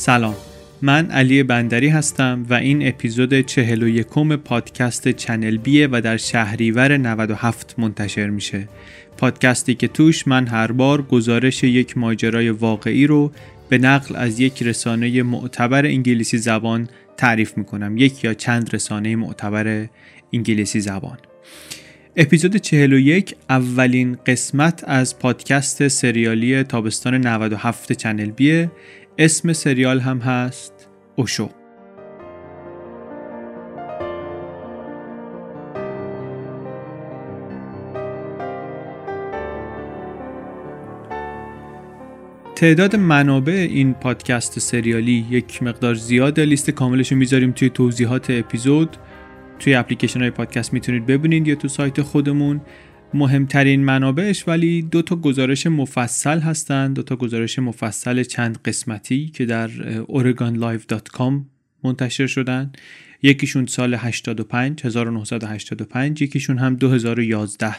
سلام. من علی بندری هستم و این اپیزود 41 پادکست چنل بیه و در شهریور 97 منتشر میشه. پادکستی که توش من هر بار گزارش یک ماجرای واقعی رو به نقل از یک رسانه معتبر انگلیسی زبان تعریف می‌کنم. یک یا چند رسانه معتبر انگلیسی زبان. اپیزود 41 اولین قسمت از پادکست سریالی تابستان 97 چنل بیه. اسم سریال هم هست اوشو. تعداد منابع این پادکست سریالی یک مقدار زیاده لیست کاملش رو می‌ذاریم توی توضیحات اپیزود. توی اپلیکیشن های پادکست می‌تونید ببینید یا تو سایت خودمون. مهمترین منابعش ولی دو تا گزارش مفصل هستند دو تا گزارش مفصل چند قسمتی که در oregonlive.com منتشر شدن. یکیشون سال 85 1985 یکیشون هم 2011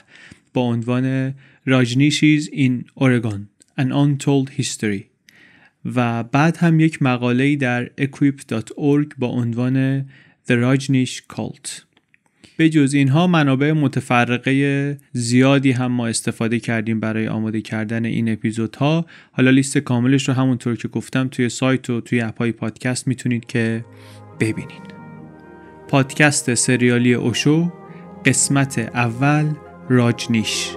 با عنوان راجنیشیز این اورگان An Untold History. و بعد هم یک مقاله در equip.org با عنوان The Rajneesh Cult. به جز اینها منابع متفرقه زیادی هم ما استفاده کردیم برای آماده کردن این اپیزودها. حالا لیست کاملش رو همونطور که گفتم توی سایت و توی اپای پادکست می‌تونید که ببینید. پادکست سریالی اوشو قسمت اول راجنیش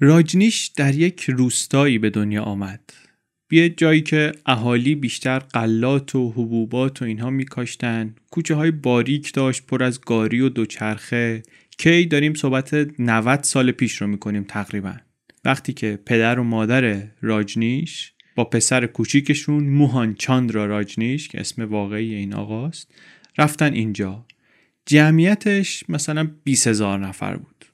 راجنیش در یک روستایی به دنیا آمد. یه جایی که اهالی بیشتر قلات و حبوبات و اینها میکاشتن. کوچه های باریک داشت پر از گاری و دوچرخه. کی داریم صحبت 90 سال پیش رو می‌کنیم تقریبا. وقتی که پدر و مادر راجنیش با پسر کوچیکشون موهان چاندرا راجنیش که اسم واقعی این آقاست رفتن اینجا. جمعیتش مثلا 20 هزار نفر بود.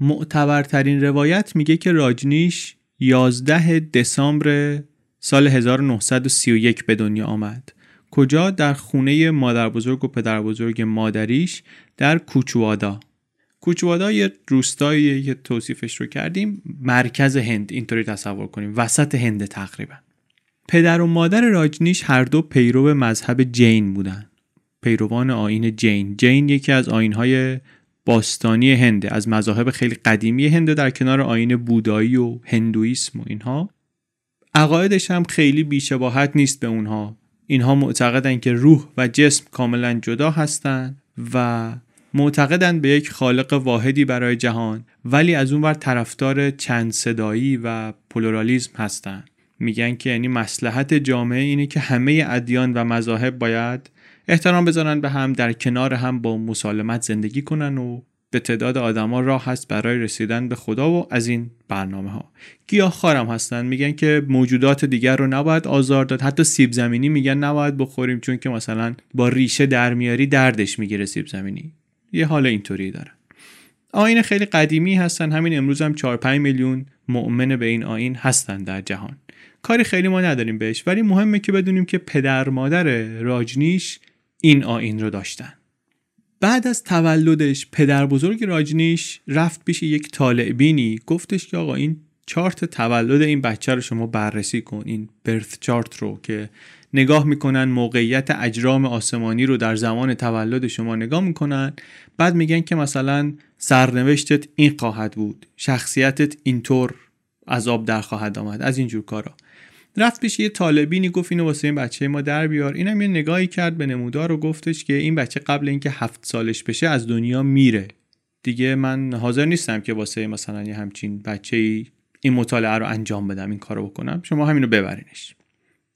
معتبرترین روایت میگه که راجنیش 11 دسامبر سال 1931 به دنیا آمد. کجا؟ در خونه مادر بزرگ و پدر بزرگ مادریش در کوچوادا. کوچوادا یه روستایی که توصیفش رو کردیم. مرکز هند. اینطوری تصور کنیم. وسط هند تقریبا. پدر و مادر راجنیش هر دو پیرو مذهب جین بودن. پیروان آین جین. جین یکی از آینهای باستانی هنده از مذاهب خیلی قدیمی هنده در کنار آین بودایی و هندویسم و اینها. عقایدش هم خیلی بیشباهت نیست به اونها. اینها معتقدن که روح و جسم کاملا جدا هستند و معتقدن به یک خالق واحدی برای جهان ولی از اونور طرفدار چند صدایی و پلورالیزم هستند میگن که یعنی مسلحت جامعه اینه که همه ادیان و مذاهب باید احترام بذارن به هم در کنار هم با مسالمت زندگی کنن و به تعداد آدما راه هست برای رسیدن به خدا و از این برنامه ها گیاه خارم هستن میگن که موجودات دیگر رو نباید آزار داد. حتی سیب زمینی میگن نباید بخوریم چون که مثلا با ریشه در میاری دردش می‌گیره سیب زمینی. یه حال اینطوری دارن آین خیلی قدیمی هستن. همین امروز هم 4 5 میلیون مؤمن به این آین هستن در جهان. کاری خیلی ما نداریم بهش ولی مهمه که بدونیم که پدر مادر راجنیش این آین رو داشتن. بعد از تولدش پدر بزرگ راجنیش رفت پیش یک طالعبینی گفتش که آقا این چارت تولد این بچه رو شما بررسی کن. این برث چارت رو که نگاه می‌کنن موقعیت اجرام آسمانی رو در زمان تولد شما نگاه می‌کنن. بعد میگن که مثلا سرنوشتت این خواهد بود. شخصیتت اینطور عذاب در خواهد آمد. از اینجور کارا. رفت پیش یه طالبینی گفت اینو واسه این بچه ما در بیار. اینم یه نگاهی کرد به نمودار و گفتش که این بچه قبل اینکه هفت سالش بشه از دنیا میره. دیگه من حاضر نیستم که واسه مثلا یه همچین بچه ای این مطالعه رو انجام بدم این کارو بکنم. شما همینو ببرینش.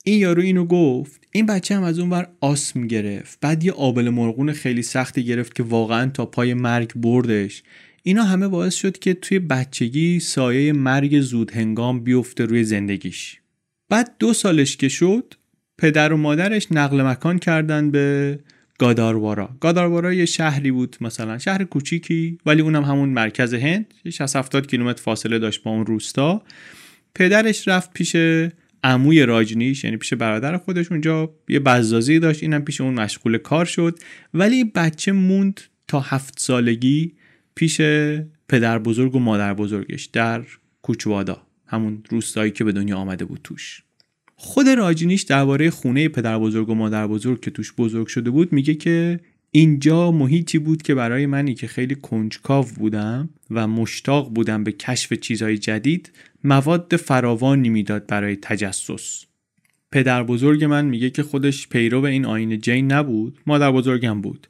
این یارو اینو گفت این بچه هم از اون بر آسم گرفت. بعد یه آبل مرغون خیلی سختی گرفت که واقعا تا پای مرگ بردش. اینا همه باعث شد که توی بچگی سایه مرگ زود هنگام بیفته روی زندگیش. بعد دو سالش که شد پدر و مادرش نقل مکان کردن به گاداروارا. گاداروارا یه شهری بود مثلا شهر کوچیکی ولی اونم همون مرکز هند 60 70 کیلومتر فاصله داشت با اون روستا. پدرش رفت پیش عموی راجنیش یعنی پیش برادر خودش. اونجا یه بزازی داشت اینم پیش اون مشغول کار شد. ولی بچه موند تا هفت سالگی پیش پدر بزرگ و مادر بزرگش در کوچوادا. همون روستایی که به دنیا آمده بود توش. خود راجینیش درباره خونه پدر بزرگ و مادر بزرگ که توش بزرگ شده بود میگه که اینجا محیطی بود که برای منی که خیلی کنجکاو بودم و مشتاق بودم به کشف چیزهای جدید مواد فراوانی می‌داد برای تجسس. پدر بزرگ من میگه که خودش پیرو این آین جین نبود مادر بزرگم بود.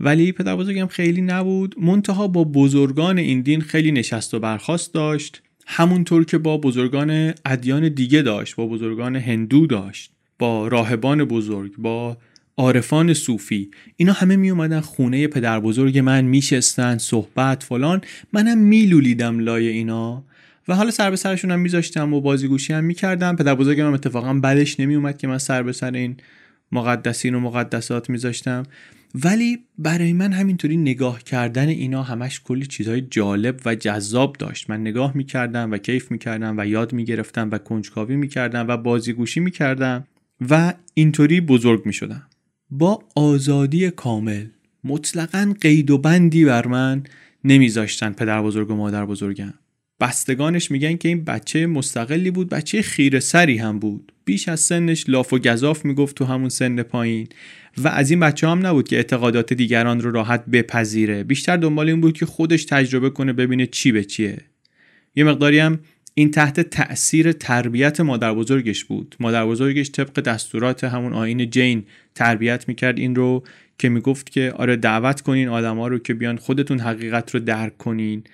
ولی پدر بزرگم خیلی نبود منتها با بزرگان این دین خیلی نشست و برخواست داشت. همونطور که با بزرگان ادیان دیگه داشت با بزرگان هندو داشت با راهبان بزرگ با عارفان صوفی اینا همه می اومدن خونه پدر بزرگ من میشستن صحبت فلان. منم میلولیدم لای اینا و حالا سر به سرشون هم میذاشتم و بازیگوشی هم می‌کردم. پدر بزرگم هم اتفاقا بعدش نمیومد که من سر به سر این مقدسین و مقدسات میذاشتم. ولی برای من همینطوری نگاه کردن اینا همش کلی چیزهای جالب و جذاب داشت. من نگاه می‌کردم و کیف می‌کردم و یاد می‌گرفتم و کنجکاوی می‌کردم و بازیگوشی می‌کردم و اینطوری بزرگ می‌شدم. با آزادی کامل مطلقا قید و بندی بر من نمیذاشتن پدر بزرگ و مادر بزرگم. بستگانش میگن که این بچه مستقلی بود بچه خیره سری هم بود. بیش از سنش لاف و گذاف می‌گفت تو همون سن پایین. و از این بچه هم نبود که اعتقادات دیگران رو راحت بپذیره. بیشتر دنبال این بود که خودش تجربه کنه ببینه چی به چیه. یه مقداری هم این تحت تأثیر تربیت مادر بزرگش بود. مادر بزرگش طبق دستورات همون آین جین تربیت می‌کرد این رو که می‌گفت که آره دعوت کنین آدما رو که بیان خودتون حقیقت رو درک کنین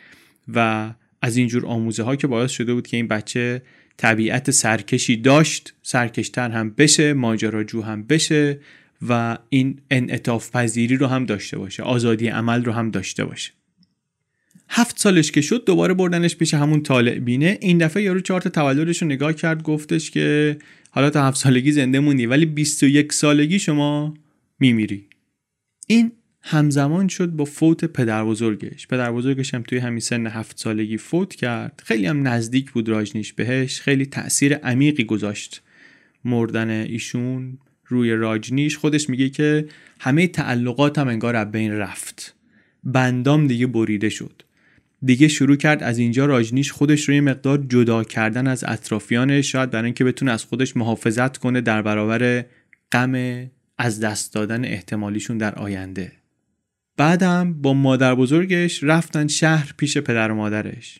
و از اینجور آموزه ها که باعث شده بود که این بچه طبیعت سرکشی داشت سرکشتر هم بشه ماجراجو هم بشه و این انعطاف پذیری رو هم داشته باشه. آزادی عمل رو هم داشته باشه. هفت سالش که شد دوباره بردنش پیش همون طالع بینه این دفعه یارو چهار تا تولدش رو نگاه کرد گفتش که حالا تا هفت سالگی زنده موندی ولی 21 سالگی شما میمیری. این همزمان شد با فوت پدر بزرگش. پدر بزرگش هم توی همین سن هفت سالگی فوت کرد. خیلی هم نزدیک بود راجنیش بهش. خیلی تاثیر عمیقی گذاشت مردن ایشون. روی راجنیش خودش میگه که همه تعلقاتم انگار از بین رفت. بندام دیگه بریده شد. دیگه شروع کرد از اینجا راجنیش خودش رو یه مقدار جدا کردن از اطرافیانش شاید برای اینکه بتونه از خودش محافظت کنه در برابر غم از دست دادن احتمالیشون در آینده. بعدم با مادر بزرگش رفتن شهر پیش پدر و مادرش.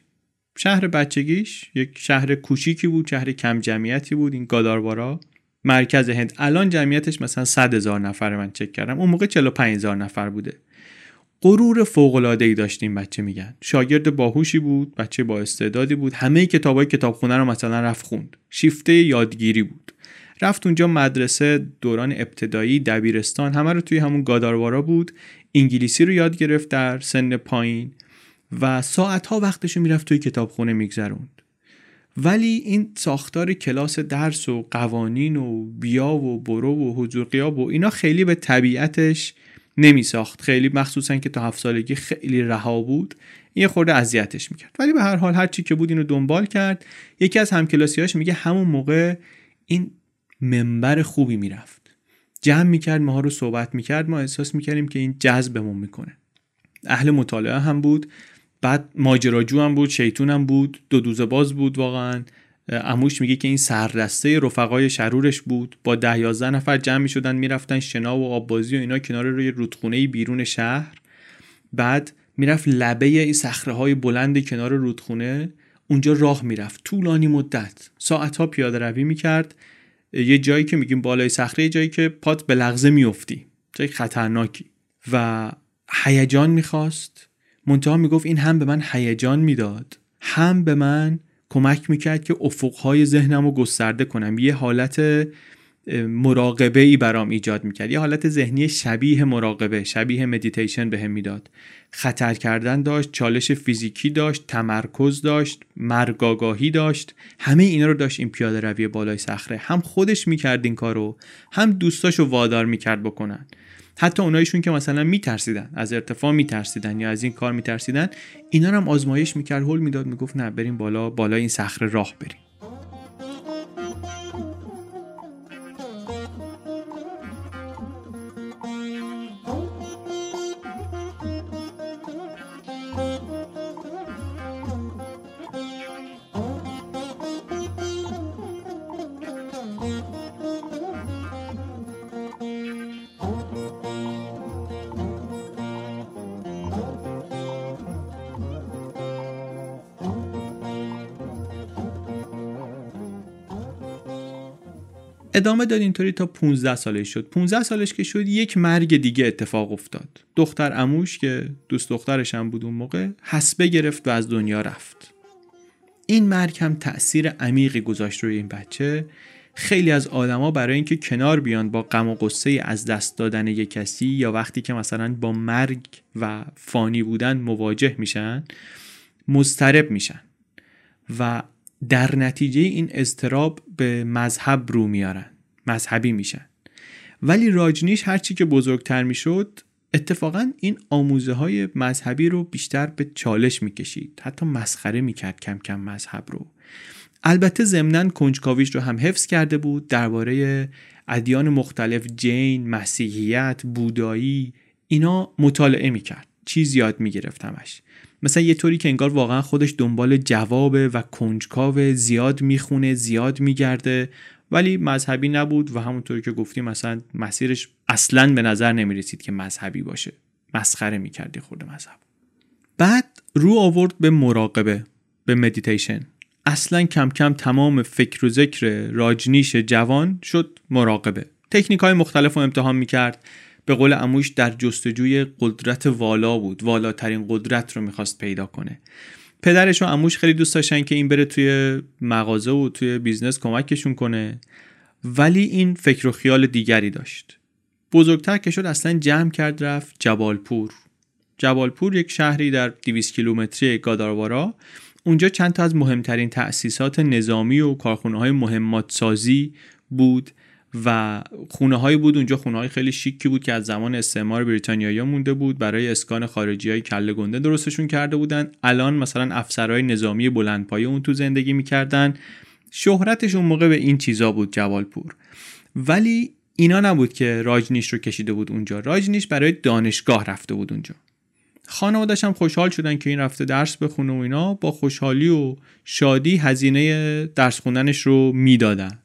شهر بچگیش یک شهر کوچیکی بود شهر کم جمعیتی بود این گاداربارا مرکز هند. الان جمعیتش مثلا 100 هزار نفر من چک کردم. اون موقع 45 هزار نفر بوده. غرور فوق العاده ای داشتیم بچه میگن. شاگرد باهوشی بود بچه با استعدادی بود. همه کتابای کتابخونه رو مثلا رفت خوند. شیفته یادگیری بود. رفت اونجا مدرسه دوران ابتدایی دبیرستان همه رو توی همون گاداروارا بود. انگلیسی رو یاد گرفت در سن پایین و ساعتها وقتش رو می‌رفت توی کتابخونه میگذروند. ولی این ساختار کلاس درس و قوانین و بیا و برو و حضور قیاب و اینا خیلی به طبیعتش نمی ساخت خیلی مخصوصا که تا هفت سالگی خیلی رها بود یه خورده اذیتش می‌کرد. ولی به هر حال هر چی که بود اینو دنبال کرد. یکی از همکلاسیاش میگه همون موقع این منبر خوبی می‌رفت. جمع می‌کرد ماها رو صحبت می‌کرد ما احساس می‌کردیم که این جذبمون می‌کنه. اهل مطالعه هم بود. بعد ماجراجو هم بود شیطون هم بود دو دوزه باز بود واقعا. اموش میگه که این سردسته رفقای شرورش بود. با ده یازده نفر جمع می‌شدن می‌رفتن شنا و آببازی و اینا کنار روی رودخونه بیرون شهر. بعد می‌رفت لبه این صخره های بلند کنار رودخونه. اونجا راه می‌رفت. طولانی مدت. ساعتها پیاده روی می‌کرد. یه جایی که میگیم بالای صخره جایی که پات به لغزه میفتی جای خطرناکی. و هیجان می‌خواست. منتها می‌گفت این هم به من هیجان می‌داد. هم به من کمک می‌کرد که افقهای ذهنم رو گسترده کنم. یه حالت مراقبه ای برام ایجاد می‌کرد. یه حالت ذهنی شبیه مراقبه شبیه مدیتیشن بهم می‌داد. خطر کردن داشت چالش فیزیکی داشت تمرکز داشت مرگاگاهی داشت. همه اینا رو داشت این پیاده روی بالای صخره. هم خودش می‌کرد این کارو هم دوستاشو وادار می‌کرد بکنن. حتی اونایشون که مثلا میترسیدن از ارتفاع میترسیدن یا از این کار میترسیدن اینا رو هم آزمایش می‌کرد هول می‌داد می‌گفت نه بریم بالا بالا این صخره راه بریم. ادامه داد اینطوری تا 15 سالش شد. 15 سالش که شد یک مرگ دیگه اتفاق افتاد. دختر اموش که دوست دخترش هم بود اون موقع حسبه گرفت و از دنیا رفت. این مرگ هم تأثیر عمیقی گذاشت روی این بچه. خیلی از آدما برای اینکه کنار بیان با غم و قصه از دست دادن یک کسی یا وقتی که مثلا با مرگ و فانی بودن مواجه میشن مضطرب میشن. و در نتیجه این اضطراب به مذهب رو میارن مذهبی میشن. ولی راجنیش هرچی که بزرگتر می‌شد اتفاقا این آموزه های مذهبی رو بیشتر به چالش می‌کشید. حتی مسخره می‌کرد کم کم مذهب رو. البته ضمنا کنجکاویش رو هم حفظ کرده بود. درباره ادیان مختلف جین، مسیحیت، بودایی اینا مطالعه می‌کرد. چیز یاد می‌گرفت همش مثلا یه طوری که انگار واقعا خودش دنبال جوابه و کنجکاو زیاد می‌خونه زیاد میگرده ولی مذهبی نبود و همونطوری که گفتیم مثلا مسیرش اصلا به نظر نمی‌رسید که مذهبی باشه. مسخره می‌کردی خود مذهب. بعد رو آورد به مراقبه به مدیتیشن اصلا کم کم تمام فکر و ذکر راجنیش جوان شد مراقبه. تکنیک های مختلف رو امتحان می‌کرد. به قول عموش در جستجوی قدرت والا بود. والاترین قدرت رو می‌خواست پیدا کنه. پدرش و عموش خیلی دوست داشتن که این بره توی مغازه و توی business کمکشون کنه. ولی این فکر و خیال دیگری داشت. بزرگتر که شد اصلا جمع کرد رفت جبالپور. جبالپور یک شهری در 200 کیلومتری گاداروارا. اونجا چند تا از مهمترین تأسیسات نظامی و کارخونه های مهمات سازی بود. و خونه هایی بود. اونجا خونه های خیلی شیکی بود که از زمان استعمار بریتانیایی مونده بود. برای اسکان خارجی های کله گنده درستشون کرده بودن. الان مثلا افسرهای نظامی بلندپایه اون تو زندگی می‌کردن. شهرتش اون موقع به این چیزا بود جوالپور. ولی اینا نبود که راجنیش رو کشیده بود اونجا. راجنیش برای دانشگاه رفته بود اونجا. خانوادش هم خوشحال شدن که این رفته درس بخونه و اینا. با خوشحالی و شادی هزینه درس خوندنش رو می‌دادن.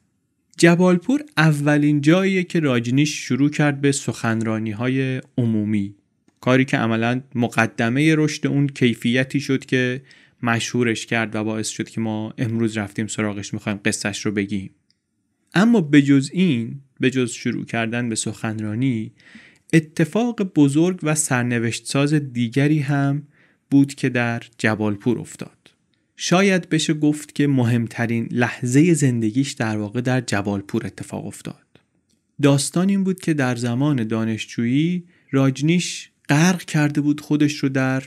جبالپور اولین جاییه که راجنیش شروع کرد به سخنرانی های عمومی. کاری که عملا مقدمه رشد اون کیفیتی شد که مشهورش کرد و باعث شد که ما امروز رفتیم سراغش می‌خوایم قصهش رو بگیم. اما به جز این به جز شروع کردن به سخنرانی اتفاق بزرگ و سرنوشت ساز دیگری هم بود که در جبالپور افتاد. شاید بشه گفت که مهمترین لحظه زندگیش در واقع در جبالپور اتفاق افتاد. داستان این بود که در زمان دانشجویی راجنیش غرق کرده بود خودش رو در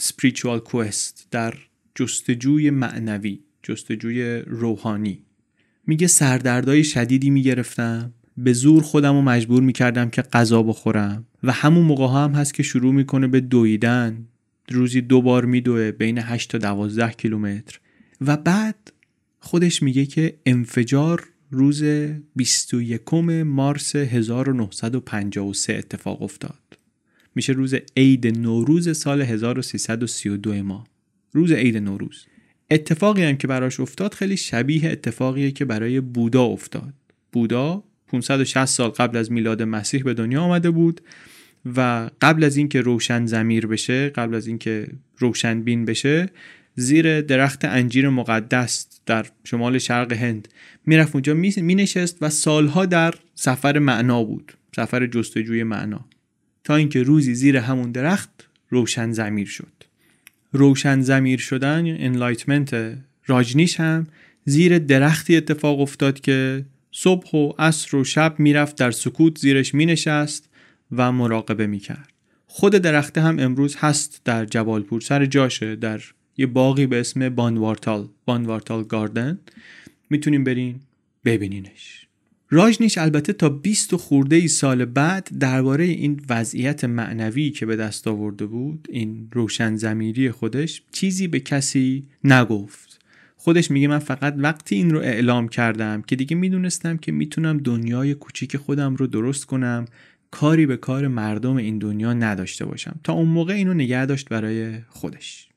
spiritual quest در جستجوی معنوی جستجوی روحانی. میگه سردردهای شدیدی می‌گرفتم به زور خودم رو مجبور می‌کردم که غذا بخورم و همون موقع هم هست که شروع می‌کنه به دویدن. روزی دو بار میدوه بین 8 تا 12 کیلومتر. و بعد خودش میگه که انفجار روز 21 مارس 1953 اتفاق افتاد. میشه روز عید نوروز سال 1332 ما. روز عید نوروز. اتفاقی هم که براش افتاد خیلی شبیه اتفاقیه که برای بودا افتاد. بودا 560 سال قبل از میلاد مسیح به دنیا آمده بود. و قبل از اینکه روشن زمیر بشه قبل از اینکه روشن بین بشه زیر درخت انجیر مقدس در شمال شرق هند می‌رفت اونجا می نشست و سالها در سفر معنا بود سفر جستجوی معنا. تا اینکه روزی زیر همون درخت روشن زمیر شد. روشن زمیر شدن انلایتمنت راجنیش هم زیر درختی اتفاق افتاد که صبح و عصر و شب می‌رفت در سکوت زیرش مینشست. و مراقبه می‌کرد. خود درخته هم امروز هست در جبالپور سر جاشه در یه باقی به اسم بانوارتال بانوارتال گاردن. می‌تونیم برین ببینینش. راجنیش البته تا 20 خورده ای سال بعد درباره این وضعیت معنوی که به دست آورده بود این روشن زمیری خودش چیزی به کسی نگفت. خودش میگه من فقط وقتی این رو اعلام کردم که دیگه می‌دونستم که می‌تونم دنیای کوچیک خودم رو درست کنم کاری به کار مردم این دنیا نداشته باشم. تا اون موقع اینو نگه داشت برای خودش.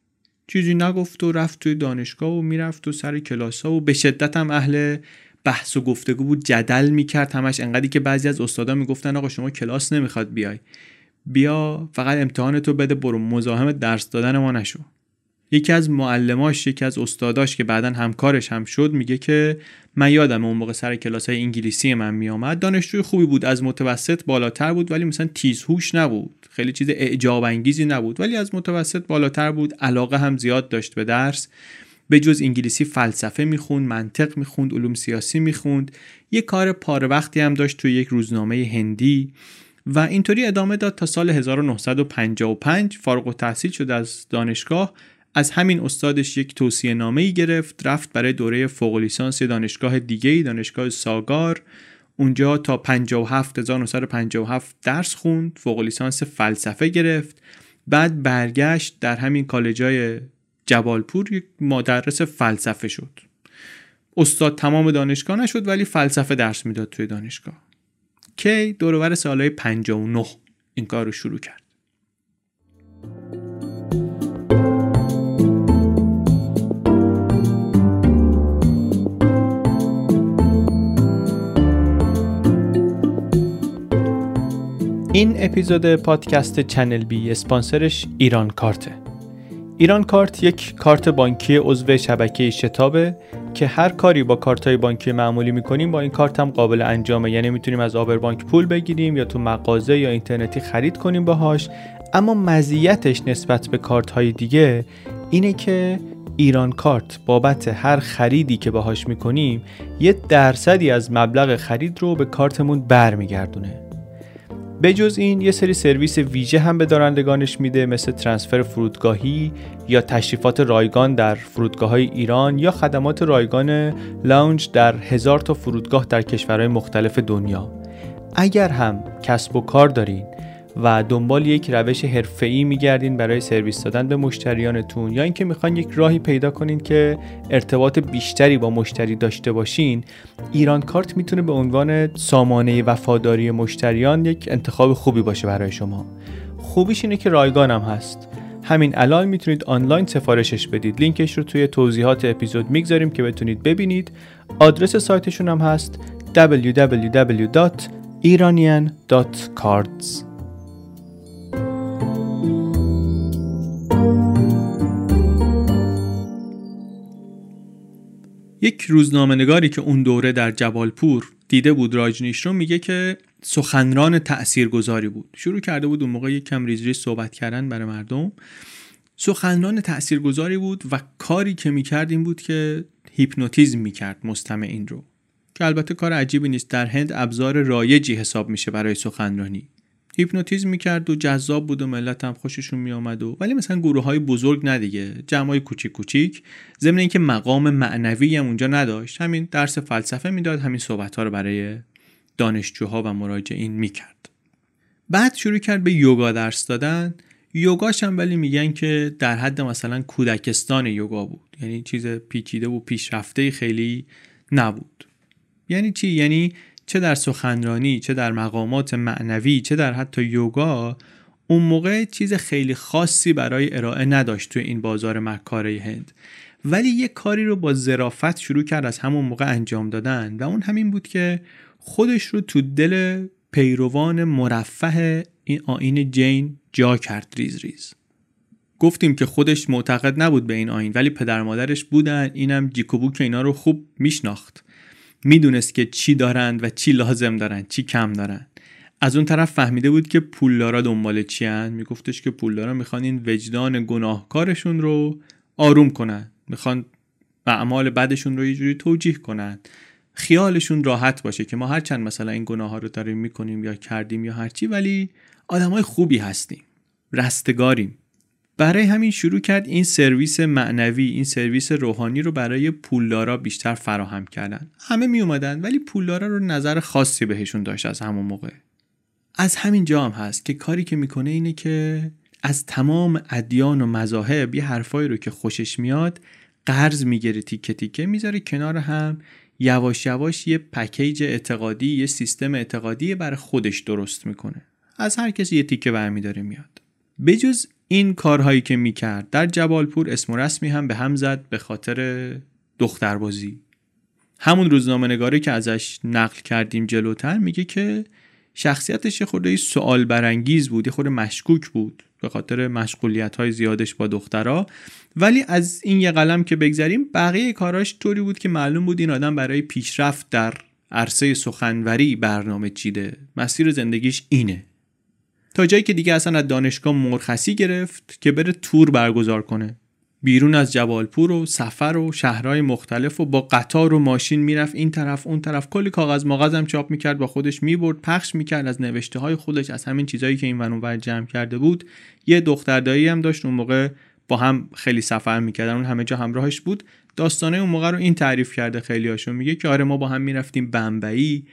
چیزی نگفت و رفت توی دانشگاه و می‌رفت و سر کلاس ها و به شدت هم اهل بحث و گفتگو بود جدل می‌کرد. همش انقدری که بعضی از استادا می‌گفتن آقا شما کلاس نمی‌خواد بیای. بیا فقط امتحانتو بده برو. مزاحم درس دادن ما نشو. یکی از معلماش یکی از استاداش که بعدا همکارش هم شد میگه که من یادم اون موقع سر کلاس های انگلیسی من میآمد. دانشجوی خوبی بود از متوسط بالاتر بود ولی مثلا تیزهوش نبود. خیلی چیز اعجاب انگیزی نبود ولی از متوسط بالاتر بود. علاقه هم زیاد داشت به درس. به جز انگلیسی فلسفه می‌خوند منطق می‌خوند علوم سیاسی می‌خوند. یه کار پاره وقتی هم داشت توی یک روزنامه هندی و اینطوری ادامه داد تا سال 1955 فارغ التحصیل شد از دانشگاه. از همین استادش یک توصیه نامه ای گرفت رفت برای دوره فوق لیسانس دانشگاه دیگه دانشگاه ساگار. اونجا تا 57 1957 درس خوند فوق لیسانس فلسفه گرفت. بعد برگشت در همین کالجای جبالپور یک مدرس فلسفه شد. استاد تمام دانشگاه نشد ولی فلسفه درس می‌داد توی دانشگاه. کی؟ دورور سالهای 59 این کار رو شروع کرد. این اپیزود پادکست چنل بی اسپانسرش ایران کارته ایران کارت یک کارت بانکی عضو شبکه شتابه که هر کاری با کارت های بانکی معمولی می‌کنیم با این کارت هم قابل انجامه. یعنی می‌تونیم از آبر بانک پول بگیریم یا تو مغازه یا اینترنتی خرید کنیم باهاش. اما مزیتش نسبت به کارت های دیگه اینه که ایران کارت بابت هر خریدی که باهاش می‌کنیم یه درصدی از مبلغ خرید رو به کارتمون برمیگردونه. بجز این یه سری سرویس ویژه هم به دارندگانش میده مثل ترانسفر فرودگاهی یا تشریفات رایگان در فرودگاه های ایران یا خدمات رایگان لاونج در هزار تا فرودگاه در کشورهای مختلف دنیا. اگر هم کسب و کار دارین و دنبال یک روش حرفه‌ای میگردین برای سرویس دادن به مشتریانتون یا اینکه می‌خواین یک راهی پیدا کنین که ارتباط بیشتری با مشتری داشته باشین ایران کارت می‌تونه به عنوان سامانه وفاداری مشتریان یک انتخاب خوبی باشه برای شما. خوبیش اینه که رایگان هم هست. همین الان می‌تونید آنلاین سفارشش بدید. لینکش رو توی توضیحات اپیزود می‌گذاریم که بتونید ببینید. آدرس سایتشون هم هست www.iranian.cards یک روزنامه‌نگاری که اون دوره در جبالپور دیده بود راجنیش رو میگه که سخنران تاثیرگذاری بود. شروع کرده بود اون موقع یک کم ریز ریز صحبت کردن برای مردم. سخنران تاثیرگذاری بود و کاری که می‌کرد این بود که هیپنوتیزم می‌کرد مستمعین رو که البته کار عجیبی نیست. در هند ابزار رایجی حساب میشه برای سخنرانی. هیپنوتیزم می‌کرد و جذاب بود و ملت هم خوششون میآمد و ولی مثلا گروه های بزرگ ندیگه جمع های کوچیک کوچیک. ضمن اینکه مقام معنوی هم اونجا نداشت. همین درس فلسفه می‌داد همین صحبت ها رو برای دانشجوها و مراجعین می‌کرد. بعد شروع کرد به یوگا درس دادن. یوگاش هم ولی میگن که در حد مثلا کودکستان یوگا بود. یعنی چیز پیچیده و پیشرفته خیلی نبود. یعنی چی؟ یعنی چه در سخنرانی چه در مقامات معنوی چه در حتی یوگا اون موقع چیز خیلی خاصی برای ارائه نداشت توی این بازار مکاره هند. ولی یه کاری رو با ظرافت شروع کرد از همون موقع انجام دادن و اون همین بود که خودش رو تو دل پیروان مرفه این آین جین جا کرد ریز ریز. گفتیم که خودش معتقد نبود به این آین ولی پدر مادرش بودن اینم جیکوبو که اینا رو خوب میشناخت. می‌دونست که چی دارند و چی لازم دارند چی کم دارند. از اون طرف فهمیده بود که پولدارا دنبال چی هن. میگفتش که پولدارا می‌خوان این وجدان گناهکارشون رو آروم کنن. می‌خوان اعمال بدشون رو یه جوری توجیه کنن. خیالشون راحت باشه که ما هرچند مثلا این گناه ها رو داریم می‌کنیم یا کردیم یا هرچی ولی آدمای خوبی هستیم. رستگاریم. برای همین شروع کرد این سرویس معنوی این سرویس روحانی رو برای پولدارا بیشتر فراهم کردن. همه می اومدن ولی پولدارا رو نظر خاصی بهشون داشت از همون موقع. از همین جا هم هست که کاری که می‌کنه اینه که از تمام ادیان و مذاهب یه حرفایی رو که خوشش میاد قرض می‌گیره تیکه تیکه می‌ذاره کنار هم یواش یواش یه پکیج اعتقادی یه سیستم اعتقادی برای خودش درست می‌کنه. از هر کسی یه تیکه برمیداره میاد. بجز این کارهایی که می‌کرد در جبالپور اسم و رسمی هم به هم زد به خاطر دختربازی. همون روزنامه نگاری که ازش نقل کردیم جلوتر میگه که شخصیتش یه خورده سوال برانگیز بود یه خورده مشکوک بود به خاطر مشغولیت های زیادش با دخترها ولی از این یه قلم که بگذریم بقیه کاراش طوری بود که معلوم بود این آدم برای پیشرفت در عرصه سخنوری برنامه چیده. مسیر زندگیش اینه. تا جایی که دیگه اصلا از دانشگاه مرخصی گرفت که بره تور برگزار کنه. بیرون از جوالپور و سفر و شهرهای مختلف و با قطار و ماشین می‌رفت این طرف اون طرف. کلی کاغذ مغازم چاپ می‌کرد با خودش می‌برد پخش می‌کرد از نوشته های خودش از همین چیزهایی که این ور جمع کرده بود. یه دختر دایی هم داشت اون موقع با هم خیلی سفر می‌کردن اون همه جا همراهش بود. داستانه اون موقع رو این تعریف کرده خیلی هاشون میگه که آره ما با هم می‌رفتیم بمبئی.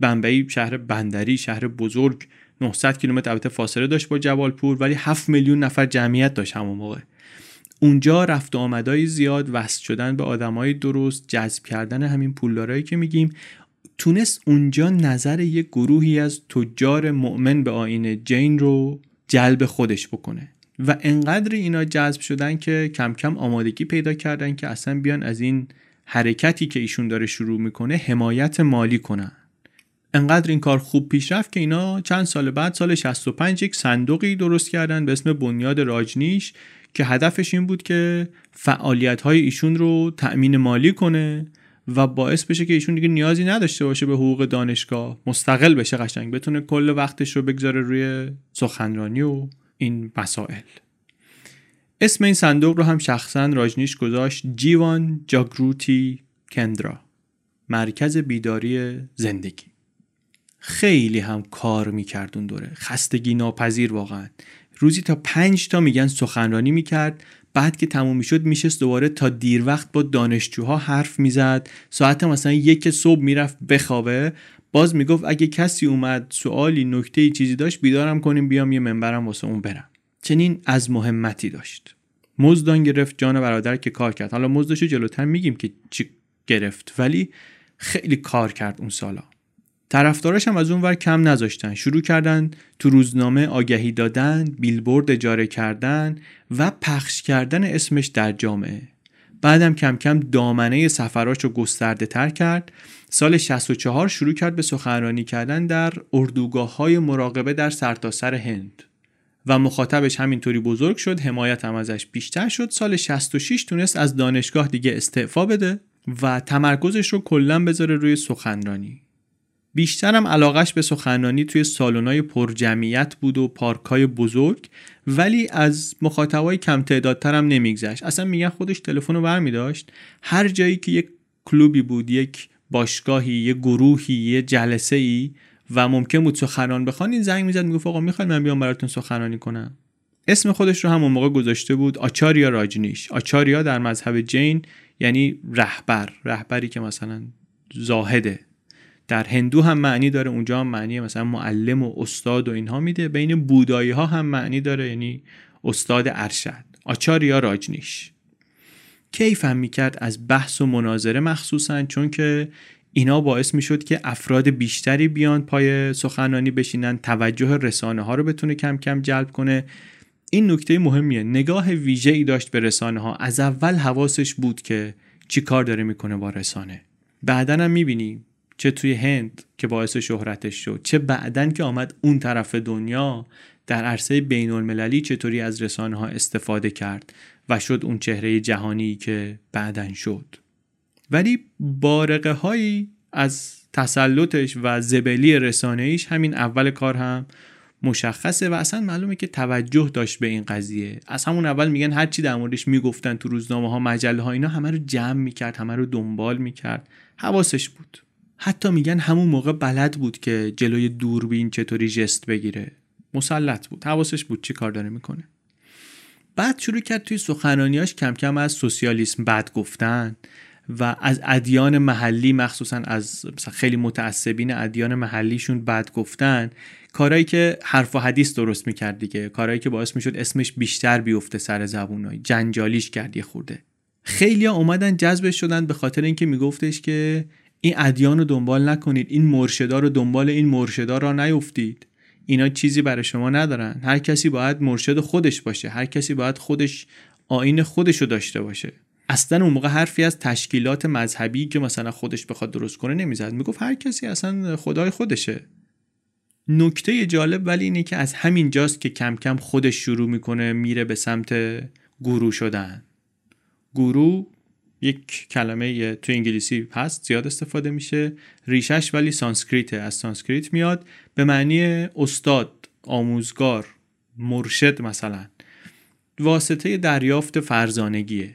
بمبئی شهر بندری شهر بزرگ. 900 کیلومتر البته فاصله داشت با جوالپور ولی 7 میلیون نفر جمعیت داشت همون موقع. اونجا رفت آمدای زیاد وصل شدن به آدمای درست جذب کردن همین پولدارایی که میگیم. تونست اونجا نظر یک گروهی از تجار مؤمن به آین جین رو جلب خودش بکنه. و انقدر اینا جذب شدن که کم کم آمادگی پیدا کردن که اصلا بیان از این حرکتی که ایشون داره شروع می‌کنه حمایت مالی کنن. انقدر این کار خوب پیش رفت که اینا چند سال بعد سال 65 یک صندوقی درست کردن به اسم بنیاد راجنیش که هدفش این بود که فعالیت های ایشون رو تأمین مالی کنه و باعث بشه که ایشون دیگه نیازی نداشته باشه به حقوق دانشگاه مستقل بشه قشنگ بتونه کل وقتش رو بگذاره روی سخنرانی و این مسائل. اسم این صندوق رو هم شخصا راجنیش گذاشت جیوان جاگروتی کندرا مرکز بیداری زندگی. خیلی هم کار می‌کرد اون دوره. خستگی ناپذیر واقعا. روزی تا پنج تا میگن سخنرانی می‌کرد. بعد که تموم می‌شد میشست دوباره تا دیر وقت با دانشجوها حرف می‌زد. ساعت مثلا یک صبح می‌رفت بخوابه. باز می‌گفت اگه کسی اومد سوالی نکته چیزی داشت بیدارم کنیم بیام یه منبرم واسه اون برم. چنین از مهمتی داشت. مزدان گرفت جان برادر که کار کرد. حالا مزدشو جلوتر میگیم که چی گرفت ولی خیلی کار کرد اون سالا. طرفداراش هم از اون ور کم نذاشتن. شروع کردن تو روزنامه آگهی دادن بیلبورد اجاره کردن و پخش کردن اسمش در جامعه. بعدم کم کم دامنه سفراش رو گسترده تر کرد. سال 64 شروع کرد به سخنرانی کردن در اردوگاه های مراقبه در سرتاسر سر هند. و مخاطبش همینطوری بزرگ شد حمایت هم ازش بیشتر شد. سال 66 تونست از دانشگاه دیگه استعفا بده و تمرکزش رو کلا بذاره روی سخنرانی. بیشترم علاقش به سخنرانی توی سالن‌های پرجمعیت بود و پارکای بزرگ ولی از مخاطبای کم تعدادتر هم نمیگذشت. اصلا میگن خودش تلفن رو برمی داشت هر جایی که یک کلوبی بود یک باشگاهی یه گروهی یه جلسه ای و ممکن بود سخنران بخوان زنگ می‌زد می‌گفت آقا می‌خواید من بیام براتون سخنرانی کنم؟ اسم خودش رو هم اون موقع گذاشته بود آچاریا راجنیش. آچاریا در مذهب جین یعنی رهبر رهبری که مثلا زاهده. در هندو هم معنی داره اونجا هم معنی مثلا معلم و استاد و اینها میده. بین بودایی ها هم معنی داره یعنی استاد ارشد. آچاریا راجنیش. کیف هم می‌کرد؟ از بحث و مناظره مخصوصا چون که اینا باعث می‌شد که افراد بیشتری بیان پای سخنرانی بشینن توجه رسانه ها رو بتونه کم کم جلب کنه. این نکته مهمیه. نگاه ویژه ای داشت به رسانه ها از اول حواسش بود که چی کار داره می‌کنه با رسانه. بعدا هم می‌بینی چه توی هند که باعث شهرتش شد چه بعدن که آمد اون طرف دنیا در عرصه بین المللی چطوری از رسانه ها استفاده کرد و شد اون چهره جهانی که بعدن شد. ولی بارقه هایی از تسلطش و زبلی رسانه ایش همین اول کار هم مشخصه و اصلا معلومه که توجه داشت به این قضیه. از همون اول میگن هر چی در موردش می‌گفتن تو روزنامه ها مجله ها اینا همه رو جمع می‌کرد همه رو دنبال می‌کرد. حواسش بود. حتی میگن همون موقع بلد بود که جلوی دوربین چطوری جست بگیره. مسلط بود. حواسش بود چی کار داره می‌کنه. بعد شروع کرد توی سخنرانیاش کم کم از سوسیالیسم بد گفتن و از ادیان محلی مخصوصا از خیلی متعصبین ادیان محلیشون بد گفتن کارهایی که حرف و حدیث درست می‌کرد دیگه. کارهایی که باعث می‌شد اسمش بیشتر بیفته سر زبونای جنجالیش کرد یه خورده. خیلی اومدن جذبش شدن به خاطر اینکه میگفتش که این ادیان رو دنبال نکنید. این مرشدا رو دنبال این مرشدا را نیفتید. اینا چیزی برای شما ندارن. هر کسی باید مرشد خودش باشه. هر کسی باید خودش آین خودش رو داشته باشه. اصلا اون موقع حرفی از تشکیلات مذهبی که مثلا خودش بخواد درست کنه نمی‌زد. می‌گفت هر کسی اصلا خدای خودشه. نکته جالب ولی اینه که از همین جاست که کم کم خودش شروع می‌کنه میره به سمت گورو شدن. گورو یک کلمه تو انگلیسی هست زیاد استفاده میشه. ریشش ولی سانسکریته. از سانسکریت میاد به معنی استاد آموزگار مرشد مثلا. واسطه دریافت فرزانگیه.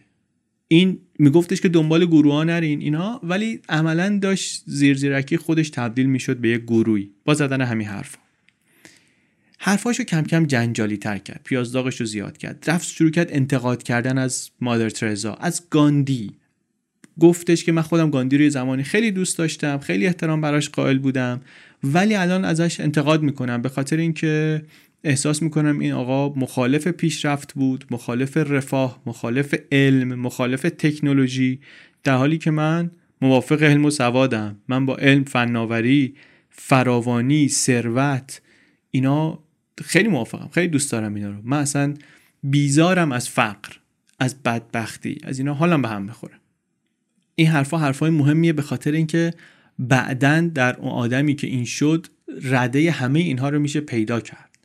این میگفتش که دنبال گروه ها نرین اینا ولی عملا داشت زیر زیرکی خودش تبدیل می‌شد به یک گروهی. با زدن همین حرفا. حرفاشو کم کم جنجالی تر کرد پیازداغش رو زیاد کرد. رفت شروع کرد انتقاد کردن از مادر ترزا از گاندی. گفتش که من خودم گاندی رو زمانی خیلی دوست داشتم خیلی احترام براش قائل بودم ولی الان ازش انتقاد می‌کنم به خاطر اینکه احساس می‌کنم این آقا مخالف پیشرفت بود مخالف رفاه مخالف علم مخالف تکنولوژی در حالی که من موافق علم و سوادم. من با علم فناوری فراوانی ثروت اینا خیلی موافقم خیلی دوست دارم اینا رو. من اصلا بیزارم از فقر از بدبختی از اینا حالم به هم می‌خوره. این حرفا حرفای مهمیه به خاطر اینکه بعدا در اون آدمی که این شد رده همه اینها رو میشه پیدا کرد.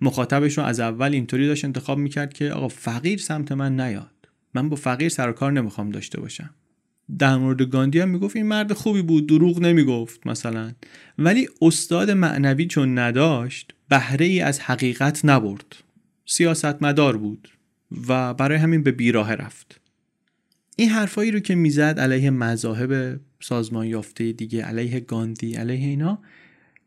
مخاطبش رو از اول اینطوری داشت انتخاب می‌کرد که آقا فقیر سمت من نیاد. من با فقیر سر کار نمی‌خوام داشته باشم. در مورد گاندی هم می‌گفت این مرد خوبی بود دروغ نمی‌گفت مثلا. ولی استاد معنوی چون نداشت بهره ای از حقیقت نبرد. سیاستمدار بود و برای همین به بیراه رفت. این حرفایی رو که می‌زد علیه مذاهب سازمان یافته دیگه علیه گاندی علیه اینا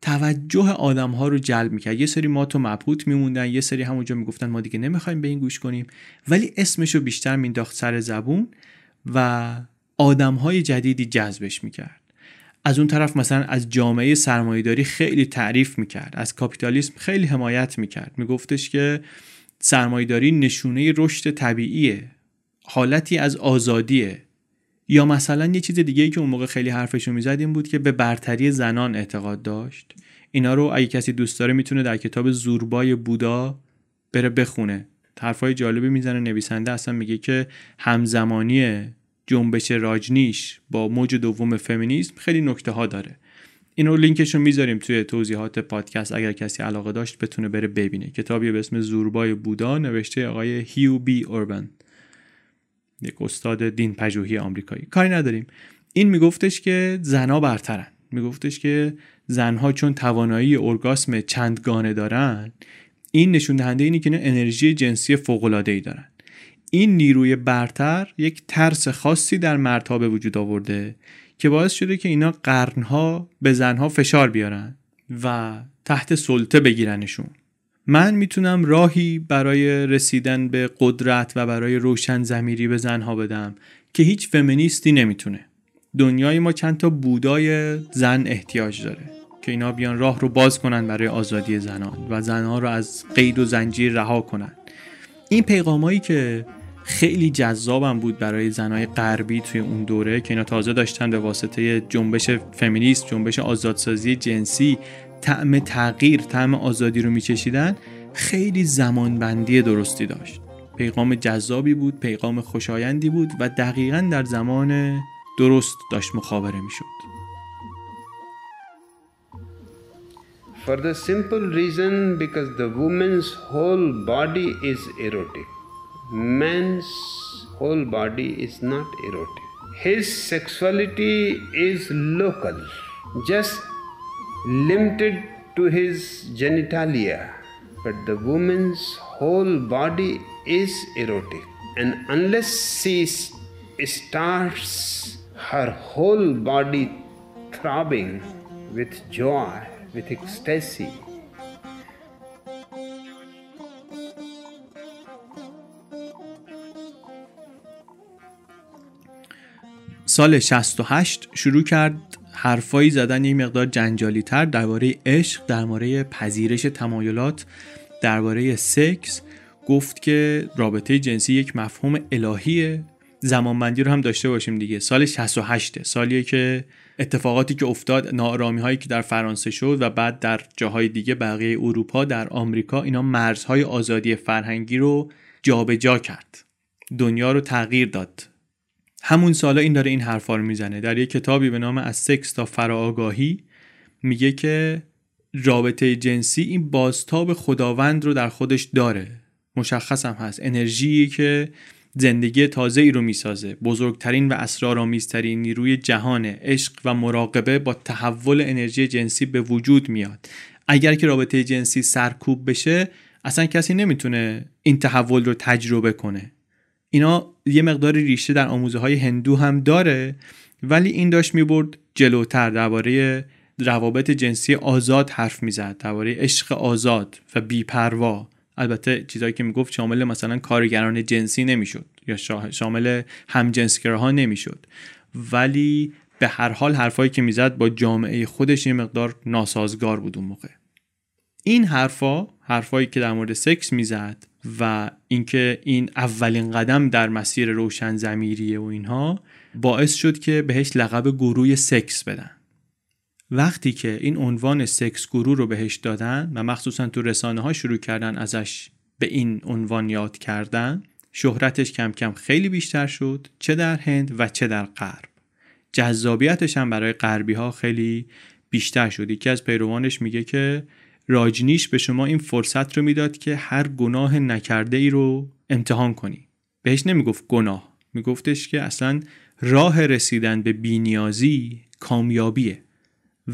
توجه آدم ها رو جلب می‌کرد. یه سری ما تو مبهوت میموندن یه سری همونجا می‌گفتن ما دیگه نمی‌خوایم به این گوش کنیم. ولی اسمش رو بیشتر مینداخت سر زبون و آدم های جدیدی جذبش می‌کرد. از اون طرف مثلا از جامعه سرمایهداری خیلی تعریف می‌کرد از کاپیتالیسم خیلی حمایت می‌کرد. میگفتش که سرمایهداری نشونه رشد طبیعیه حالتی از آزادیه. یا مثلا یه چیز دیگه ای که اون موقع خیلی حرفشو می‌زد این بود که به برتری زنان اعتقاد داشت. اینا رو اگه کسی دوست داره می‌تونه در کتاب زوربای بودا بره بخونه. حرفای جالبی می‌زنه نویسنده اصلا میگه که همزمانی جنبش راجنیش با موج دوم فمینیسم خیلی نکته ها داره. اینو لینکش رو می‌ذاریم توی توضیحات پادکست اگر کسی علاقه داشت بتونه بره ببینه. کتابی به اسم زوربای بودا نوشته آقای هیو بی اوربن. یک استاد دین پژوهی آمریکایی. کاری نداریم. این میگفتش که زنها برترن. میگفتش که زنها چون توانایی ارگاسم چندگانه دارن این نشون دهنده اینه که انرژی جنسی فوق ای دارن. این نیروی برتر یک ترس خاصی در مردها به وجود آورده که باعث شده که اینا قرنها به زنها فشار بیارن و تحت سلطه بگیرنشون. من می‌تونم راهی برای رسیدن به قدرت و برای روشن زمیری به زنها بدم که هیچ فمینیستی نمی‌تونه. دنیای ما چند تا بودای زن احتیاج داره که اینا بیان راه رو باز کنن برای آزادی زنان و زنها رو از قید و زنجیر رها کنن. این پیغامایی که خیلی جذابم بود برای زنای غربی توی اون دوره که اینا تازه داشتن به واسطه جنبش فمینیست جنبش آزادسازی جنسی طعم تغییر طعم آزادی رو میچشیدن. خیلی زمانبندی درستی داشت. پیغام جذابی بود پیغام خوشایندی بود و دقیقا در زمان درست داشت مخابره می‌شد. For the simple reason because the woman's whole body is erotic. Man's whole body is not erotic. His sexuality is local. Just limited to his genitalia, but the woman's whole body is erotic. And unless she starts her whole body throbbing with joy, with ecstasy, سال 68 شروع کرد حرفایی زدن یک مقدار جنجالی تر درباره عشق درباره پذیرش تمایلات درباره سکس. گفت که رابطه جنسی یک مفهوم الهیه. زمانبندی رو هم داشته باشیم دیگه. سال 68 سالیه که اتفاقاتی که افتاد نارامی هایی که در فرانسه شد و بعد در جاهای دیگه بقیه اروپا در آمریکا اینا مرزهای آزادی فرهنگی رو جابجا جا کرد. دنیا رو تغییر داد. همون سالا این داره این حرفا رو می‌زنه. در یک کتابی به نام از سکس تا فراآگاهی میگه که رابطه جنسی این بازتاب خداوند رو در خودش داره. مشخص هم هست. انرژی که زندگی تازه ای رو می‌سازه. بزرگترین و اسرارآمیزترین نیروی جهان عشق و مراقبه با تحول انرژی جنسی به وجود میاد. اگر که رابطه جنسی سرکوب بشه اصلا کسی نمی‌تونه این تحول رو تجربه کنه. اینا یه مقدار ریشه در آموزه های هندو هم داره ولی این داشت می‌برد جلوتر درباره روابط جنسی آزاد حرف می‌زد درباره عشق آزاد و بیپروا. البته چیزایی که می‌گفت شامل مثلا کارگران جنسی نمی‌شد یا شامل همجنسگراها نمی‌شد. ولی به هر حال حرفایی که می‌زد با جامعه خودش یه مقدار ناسازگار بود اون موقع. این حرفا حرفایی که در مورد سکس می‌زد و اینکه این اولین قدم در مسیر روشن زمیریه و اینها باعث شد که بهش لقب گروه سکس بدن. وقتی که این عنوان سکس گرو رو بهش دادن و مخصوصا تو رسانه ها شروع کردن ازش به این عنوان یاد کردن شهرتش کم کم خیلی بیشتر شد چه در هند و چه در غرب. جذابیتش هم برای غربی ها خیلی بیشتر شد. یکی از پیروانش میگه که راجنیش به شما این فرصت رو می‌داد که هر گناه نکرده ای رو امتحان کنی. بهش نمی‌گفت گناه میگفتش که اصلا راه رسیدن به بینیازی کامیابیه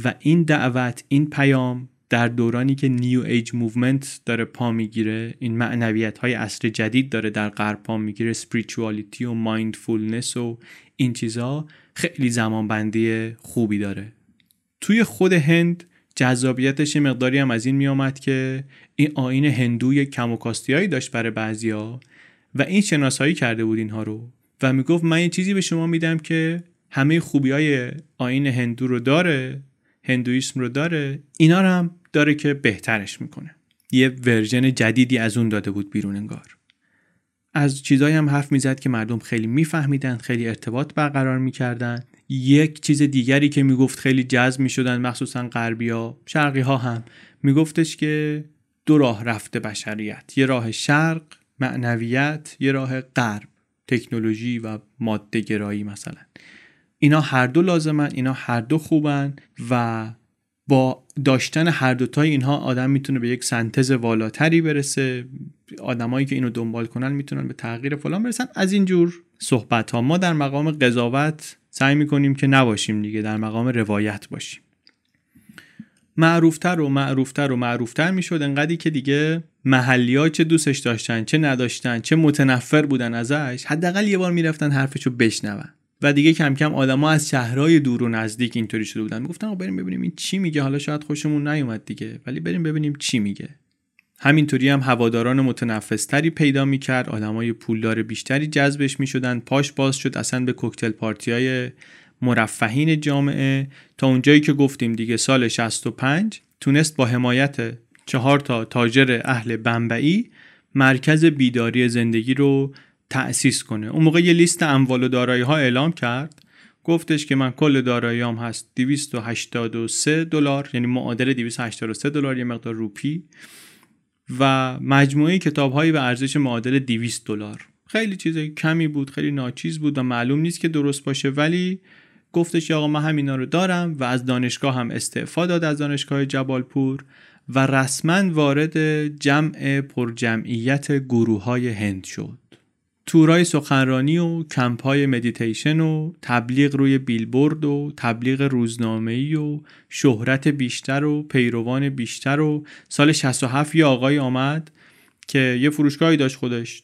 و این دعوت این پیام در دورانی که New Age movement داره پا می‌گیره این معنویت های عصر جدید داره در غرب پا می‌گیره spirituality و mindfulness و این چیزها خیلی زمان بندی خوبی داره. توی خود هند جذابیتش یه مقداری هم از این میامد که این آین هندوی کم و داشت برای بعضیا و این شناسایی کرده بود اینها رو و می‌گفت من یه چیزی به شما میدم که همه خوبی های آین هندو رو داره هندویسم رو داره اینا رو هم داره که بهترش می‌کنه. یه ورژن جدیدی از اون داده بود بیرون انگار. از چیزایی هم حرف می‌زد که مردم خیلی میفهمیدن خیلی ارتباط برقرار می‌کردن. یک چیز دیگری که می‌گفت خیلی جذب می‌شدن مخصوصا غربی ها شرقی ها هم. میگفتش که دو راه رفته بشریت یه راه شرق معنویت یه راه غرب تکنولوژی و ماده گرایی مثلا. اینا هر دو لازمن اینا هر دو خوبن و با داشتن هر دوتای اینها آدم می‌تونه به یک سنتز والاتری برسه. آدمایی که اینو دنبال کنن می‌تونن به تغییر فلان برسن. از اینجور صحبت ها ما در مقام قضاوت سعی می‌کنیم که نباشیم دیگه در مقام روایت باشیم. معروفتر و معروفتر و معروفتر می‌شد انقدری که دیگه محلی ها چه دوستش داشتن چه نداشتن چه متنفر بودن ازش حداقل یه بار می‌رفتن حرفشو بشنون. و دیگه کم کم آدما از شهرهای دور و نزدیک اینطوری شده بودن. می‌گفتن بریم ببینیم این چی میگه. حالا شاید خوشمون نیومد دیگه. ولی بریم ببینیم چی میگه. همینطوری هم هواداران متنفستری پیدا می‌کرد. آدمای پولدار بیشتری جذبش می‌شدن. پاش باز شد اصلا به کوکتل پارتی های مرفهین جامعه. تا اونجایی که گفتیم دیگه سال 65 تونست با حمایت چهار تا تاجر اهل بمبئی مرکز بیداری زندگی رو تأسیس کنه. اون موقع یه لیست اموال و دارایی ها اعلام کرد. گفتش که من کل داراییام هست 283 دلار یعنی معادل 283 دلار یه مقدار روپی. و مجموعه کتاب هایی به ارزش معادل 200 دلار. خیلی چیز کمی بود خیلی ناچیز بود و معلوم نیست که درست باشه. ولی گفتش آقا من همینا رو دارم و از دانشگاه هم استعفا داد از دانشگاه جبالپور و رسما وارد جمع پرجمعیت گروه های هند شد. تورای سخنرانی و کمپای مدیتیشن و تبلیغ روی بیلبورد و تبلیغ روزنامه‌ای و شهرت بیشتر و پیروان بیشتر و سال 67 یه آقای آمد که یه فروشگاهی داشت خودش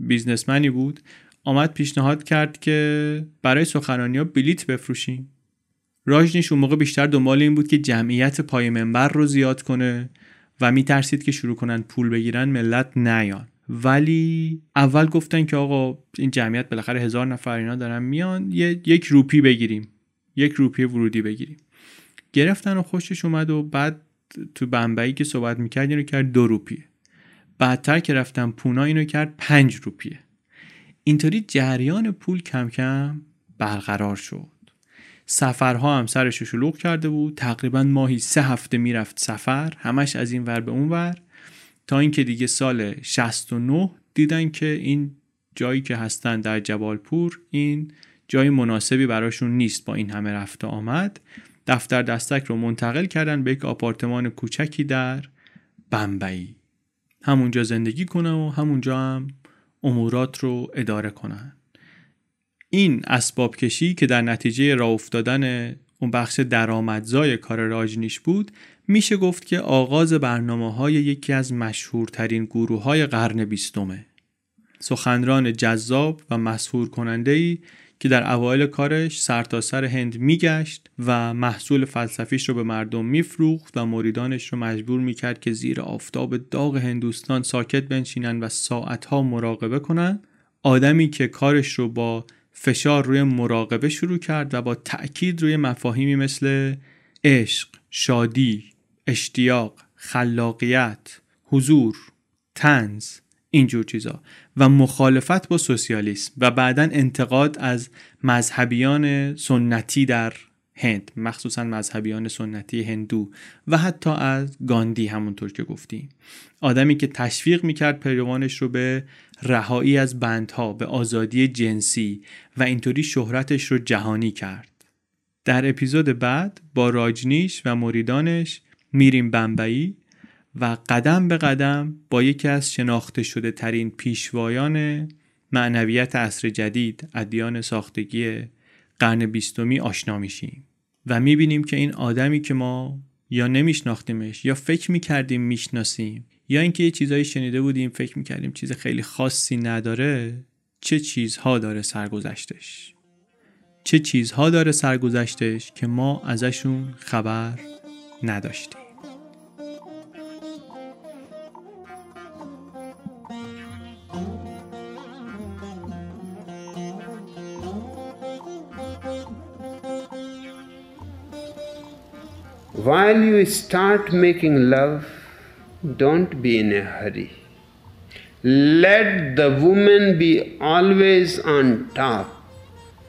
بیزنسمنی بود آمد پیشنهاد کرد که برای سخنرانی ها بلیت بفروشیم. راجنیش اون موقع بیشتر دنبال این بود که جمعیت پای منبر رو زیاد کنه و میترسید که شروع کنن پول بگیرن ملت نیان ولی اول گفتن که آقا این جمعیت بالاخره هزار نفر اینا دارن میان یک روپی بگیریم. یک روپی ورودی بگیریم. گرفتن و خوشش اومد و بعد تو بمبئی که صحبت می‌کرد اینو کرد دو روپیه. بعدتر که رفتم پونا اینو کرد پنج روپیه. اینطوری جریان پول کم کم برقرار شد. سفرها هم سرش شلوغ کرده بود. تقریبا ماهی سه هفته می‌رفت سفر. همش از این ور به اون ور. تا اینکه دیگه سال 69 دیدن که این جایی که هستن در جبالپور این جای مناسبی براشون نیست با این همه رفت آمد. دفتر دستک رو منتقل کردن به یک آپارتمان کوچکی در بمبئی. همونجا زندگی کنه و همونجا هم امورات رو اداره کنن. این اسباب کشی که در نتیجه راه افتادن اون بخش درآمدزای کار راجنیش بود میشه گفت که آغاز برنامه های یکی از مشهورترین گروه های قرن بیستمه. سخنران جذاب و مسهور کننده ای که در اوایل کارش سرتاسر سر هند میگشت و محصول فلسفیش رو به مردم میفروخت و مریدانش رو مجبور می‌کرد که زیر آفتاب داغ هندوستان ساکت بنشینن و ساعتها مراقبه کنن. آدمی که کارش رو با فشار روی مراقبه شروع کرد و با تأکید روی مفاهیمی مثل عشق، شادی، اشتیاق، خلاقیت، حضور، تنز اینجور چیزا و مخالفت با سوسیالیسم و بعدا انتقاد از مذهبیان سنتی در هند مخصوصا مذهبیان سنتی هندو و حتی از گاندی همونطور که گفتیم آدمی که تشویق می‌کرد پیروانش رو به رهایی از بندها به آزادی جنسی و اینطوری شهرتش رو جهانی کرد. در اپیزود بعد با راجنیش و مریدانش میریم بمبئی و قدم به قدم با یکی از شناخته شده ترین پیشوایان معنویت عصر جدید ادیان ساختگی قرن بیستمی آشنا میشیم. و می‌بینیم که این آدمی که ما یا نمیشناختیمش یا فکر می‌کردیم می‌شناسیم یا اینکه یه چیزایی شنیده بودیم فکر می‌کردیم چیز خیلی خاصی نداره چه چیزها داره سرگذشتش؟ چه چیزها داره سرگذشتش که ما ازشون خبر نداشتیم؟ While you start making love, don't be in a hurry. Let the woman be always on top.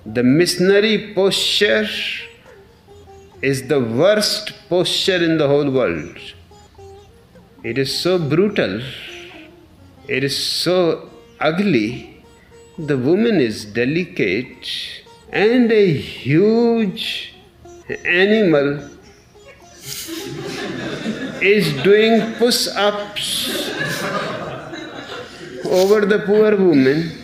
The missionary posture is the worst posture in the whole world. It is so brutal, it is so ugly. The woman is delicate and a huge animal is doing push ups over the poor woman.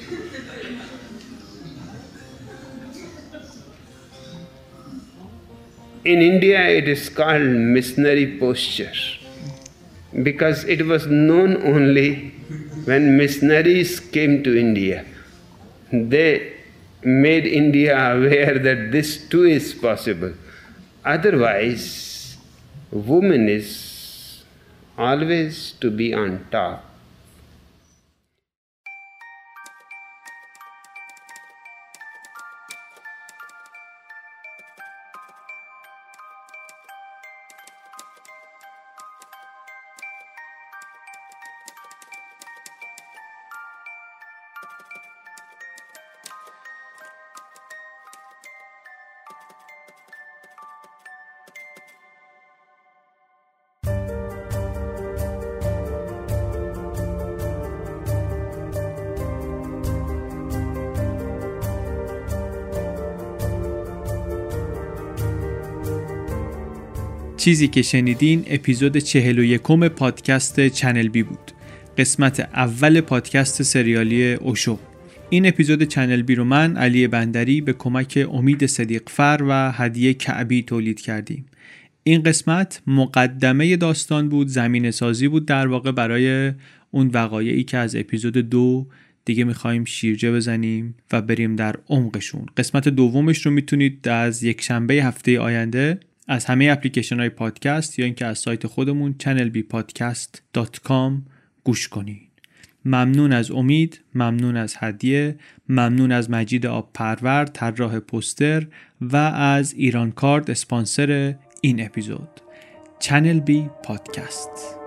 In India, it is called missionary posture because it was known only when missionaries came to India. They made India aware that this too is possible. Otherwise, woman is always to be on top. چیزی که شنیدین اپیزود چهل و یکم پادکست چنل بی بود. قسمت اول پادکست سریالی اوشو. این اپیزود چنل بی رو من علی بندری به کمک امید صدیقفر و هدیه کعبی تولید کردیم. این قسمت مقدمه داستان بود زمین سازی بود در واقع برای اون وقایعی که از اپیزود دو دیگه می‌خوایم شیرجه بزنیم و بریم در عمقشون. قسمت دومش رو می‌تونید از یک شنبه هفته آینده از همه اپلیکیشن های پادکست یا اینکه از سایت خودمون channelbpodcast.com گوش کنید ممنون از امید ممنون از هدیه ممنون از مجید آب پرور طراح پوستر و از ایران کارد اسپانسر این اپیزود. چنل بی پادکست